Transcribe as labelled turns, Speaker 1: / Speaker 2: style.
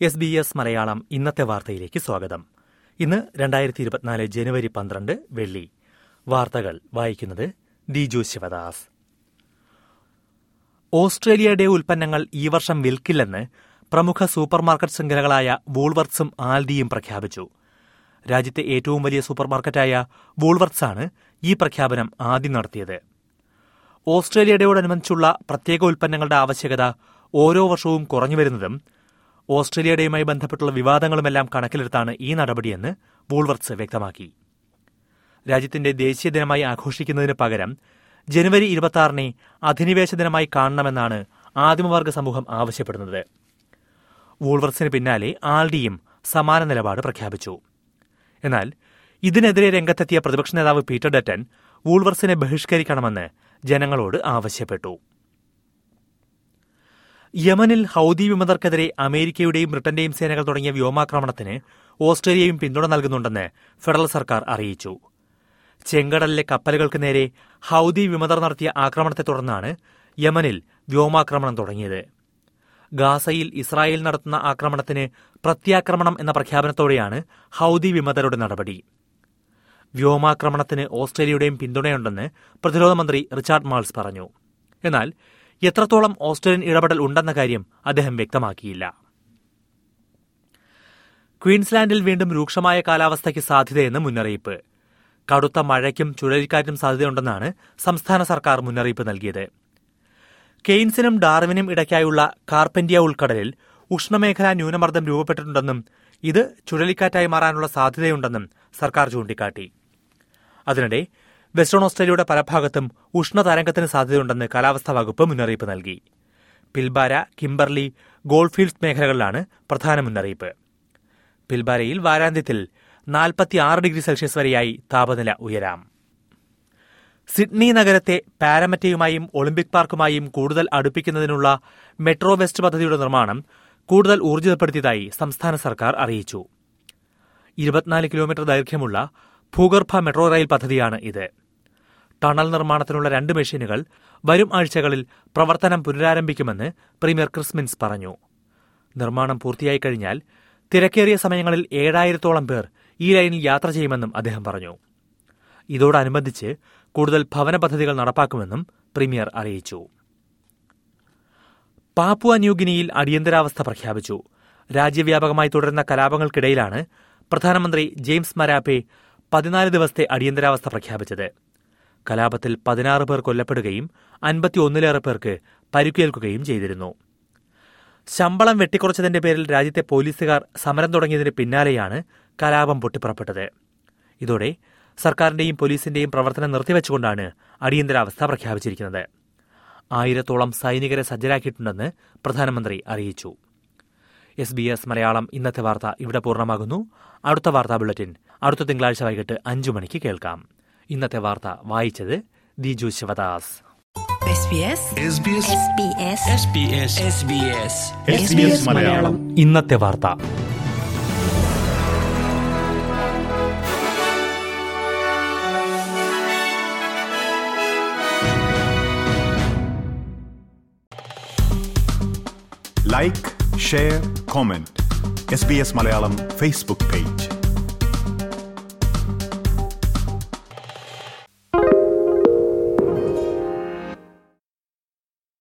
Speaker 1: S B S Malayalam ഇന്നത്തെ വാർത്തയിലേക്ക് സ്വാഗതം. ഇന്ന് രണ്ടായിരത്തി ഇരുപത്തിനാല് ജനുവരി പന്ത്രണ്ട് വെള്ളി. വാർത്തകൾ വായിക്കുന്നത് ദിജു ശിവദാസ്. ഓസ്ട്രേലിയയുടെ ഉൽപ്പന്നങ്ങൾ ഈ വർഷം വിൽക്കില്ലെന്ന് പ്രമുഖ സൂപ്പർമാർക്കറ്റ് ശൃംഖലകളായ വൂൾവർട്സും ആൽഡിയും പ്രഖ്യാപിച്ചു. രാജ്യത്തെ ഏറ്റവും വലിയ സൂപ്പർമാർക്കറ്റായ വൂൾവർട്സാണ് ഈ പ്രഖ്യാപനം ആദ്യം നടത്തിയത്. ഓസ്ട്രേലിയയോടനുബന്ധിച്ചുള്ള പ്രത്യേക ഉൽപ്പന്നങ്ങളുടെ ആവശ്യകത ഓരോ വർഷവും കുറഞ്ഞുവരുന്നതും ഓസ്ട്രേലിയയുമായി ബന്ധപ്പെട്ടുള്ള വിവാദങ്ങളുമെല്ലാം കണക്കിലെടുത്താണ് ഈ നടപടിയെന്ന് വൂൾവർട്സ് വ്യക്തമാക്കി. രാജ്യത്തിന്റെ ദേശീയ ദിനമായി ആഘോഷിക്കുന്നതിന് പകരം ജനുവരി ഇരുപത്തിയാറിനെ അധിനിവേശ ദിനമായി കാണണമെന്നാണ് ആദിമവർഗ സമൂഹം ആവശ്യപ്പെടുന്നത്. വൂൾവർസിന് പിന്നാലെ ആൾഡിയും സമാന നിലപാട് പ്രഖ്യാപിച്ചു. എന്നാൽ ഇതിനെതിരെ രംഗത്തെത്തിയ പ്രതിപക്ഷ നേതാവ് പീറ്റർ ഡറ്റൻ വൂൾവർസിനെ ബഹിഷ്കരിക്കണമെന്ന് ജനങ്ങളോട് ആവശ്യപ്പെട്ടു. യമനിൽ ഹൌദി വിമതർക്കെതിരെ അമേരിക്കയുടെയും ബ്രിട്ടന്റെയും സേനകൾ തുടങ്ങിയ വ്യോമാക്രമണത്തിന് ഓസ്ട്രേലിയയും പിന്തുണ നൽകുന്നുണ്ടെന്ന് ഫെഡറൽ സർക്കാർ അറിയിച്ചു. ചെങ്കടലിലെ കപ്പലുകൾക്ക് നേരെ ഹൌദി വിമതർ നടത്തിയ ആക്രമണത്തെ തുടർന്നാണ് യമനിൽ വ്യോമാക്രമണം തുടങ്ങിയത്. ഗാസയിൽ ഇസ്രായേൽ നടത്തുന്ന ആക്രമണത്തിന് പ്രത്യാക്രമണം എന്ന പ്രഖ്യാപനത്തോടെയാണ് ഹൌദി വിമതരുടെ നടപടി. വ്യോമാക്രമണത്തിന് ഓസ്ട്രേലിയയുടെയും പിന്തുണയുണ്ടെന്ന് പ്രതിരോധ മന്ത്രി റിച്ചാർഡ് മാൾസ് പറഞ്ഞു. എന്നാൽ എത്രത്തോളം ഓസ്ട്രേലിയൻ ഇടപെടൽ ഉണ്ടെന്ന കാര്യം അദ്ദേഹം വ്യക്തമാക്കിയില്ല. ക്വീൻസ്ലാൻഡിൽ വീണ്ടും രൂക്ഷമായ കാലാവസ്ഥയ്ക്ക് സാധ്യതയെന്ന് മുന്നറിയിപ്പ്. കടുത്ത മഴയ്ക്കും ചുഴലിക്കാറ്റും സാധ്യതയുണ്ടെന്നാണ് സംസ്ഥാന സർക്കാർ മുന്നറിയിപ്പ് നൽകിയത്. കെയ്ൻസിനും ഡാർവിനും ഇടയ്ക്കായുള്ള കാർപ്പന്റിയ ഉൾക്കടലിൽ ഉഷ്ണമേഖലാ ന്യൂനമർദ്ദം രൂപപ്പെട്ടിട്ടുണ്ടെന്നും ഇത് ചുഴലിക്കാറ്റായി മാറാനുള്ള സാധ്യതയുണ്ടെന്നും സർക്കാർ ചൂണ്ടിക്കാട്ടി. അതിനിടെ വെസ്റ്റേൺ ഓസ്ട്രേലിയയുടെ പല ഭാഗത്തും ഉഷ്ണതരംഗത്തിന് സാധ്യതയുണ്ടെന്ന് കാലാവസ്ഥാ വകുപ്പ് മുന്നറിയിപ്പ് നൽകി. പിൽബാര കിംബർലി ഗോൾഡ്ഫീൽഡ്സ് മേഖലകളിലാണ് പ്രധാന മുന്നറിയിപ്പ്. പിൽബാരയിൽ വാരാന്ത്യത്തിൽ നാൽപ്പത്തിയാറ് ഡിഗ്രി സെൽഷ്യസ് വരെയായി താപനില ഉയരാം. സിഡ്നി നഗരത്തെ പാരമറ്റയുമായും ഒളിമ്പിക് പാർക്കുമായും കൂടുതൽ അടുപ്പിക്കുന്നതിനുള്ള മെട്രോ വെസ്റ്റ് പദ്ധതിയുടെ നിർമ്മാണം കൂടുതൽ ഊർജിതപ്പെടുത്തിയതായി സംസ്ഥാന സർക്കാർ അറിയിച്ചു. ഇരുപത്തിനാല് കിലോമീറ്റർ ദൈർഘ്യമുള്ള ഭൂഗർഭ മെട്രോ റെയിൽ പദ്ധതിയാണ് ഇത്. ടണൽ നിർമ്മാണത്തിനുള്ള രണ്ട് മെഷീനുകൾ വരും ആഴ്ചകളിൽ പ്രവർത്തനം പുനരാരംഭിക്കുമെന്ന് പ്രീമിയർ ക്രിസ്മിൻസ് പറഞ്ഞു. നിർമ്മാണം പൂർത്തിയായി കഴിഞ്ഞാൽ തിരക്കേറിയ സമയങ്ങളിൽ ഏഴായിരത്തോളം പേർ ഈ ലൈനിൽ യാത്ര ചെയ്യുമെന്നും അദ്ദേഹം പറഞ്ഞു. ഇതോടനുബന്ധിച്ച് കൂടുതൽ ഭവന പദ്ധതികൾ നടപ്പാക്കുമെന്നും പ്രീമിയർ അറിയിച്ചു. പാപ്പുവ ന്യൂഗിനിയിൽ അടിയന്തരാവസ്ഥ പ്രഖ്യാപിച്ചു. രാജ്യവ്യാപകമായി തുടരുന്ന കലാപങ്ങൾക്കിടയിലാണ് പ്രധാനമന്ത്രി ജെയിംസ് മരാപ്പെ പതിനാല് ദിവസത്തെ അടിയന്തരാവസ്ഥ പ്രഖ്യാപിച്ചത്. കലാപത്തിൽ പതിനാറ് പേർ കൊല്ലപ്പെടുകയും അൻപത്തിയൊന്നിലേറെ പേർക്ക് പരിക്കേൽക്കുകയും ചെയ്തിരുന്നു. ശമ്പളം വെട്ടിക്കുറച്ചതിന്റെ പേരിൽ രാജ്യത്തെ പോലീസുകാർ സമരം തുടങ്ങിയതിന് പിന്നാലെയാണ് കലാപം പൊട്ടിപ്പുറപ്പെട്ടത്. ഇതോടെ സർക്കാരിന്റെയും പോലീസിന്റെയും പ്രവർത്തനം നിർത്തിവെച്ചുകൊണ്ടാണ് അടിയന്തരാവസ്ഥ പ്രഖ്യാപിച്ചിരിക്കുന്നത്. ആയിരത്തോളം സൈനികരെ സജ്ജരാക്കിയിട്ടുണ്ടെന്ന് പ്രധാനമന്ത്രി അറിയിച്ചു. എസ് ബി എസ് മലയാളം ഇന്നത്തെ വാർത്ത ഇവിടെ പൂർണമാകുന്നു. അടുത്ത വാർത്താ ബുള്ളറ്റിൻ അടുത്ത തിങ്കളാഴ്ച വൈകിട്ട് അഞ്ചു മണിക്ക് കേൾക്കാം. ഇന്നത്തെ വാർത്ത വായിച്ചത് Diju Sivadas
Speaker 2: SBS
Speaker 3: SBS
Speaker 2: SBS
Speaker 3: SBS SBS
Speaker 4: SBS Malayalam
Speaker 1: ഇന്നത്തെ വാർത്ത
Speaker 4: like share comment S B S Malayalam Facebook page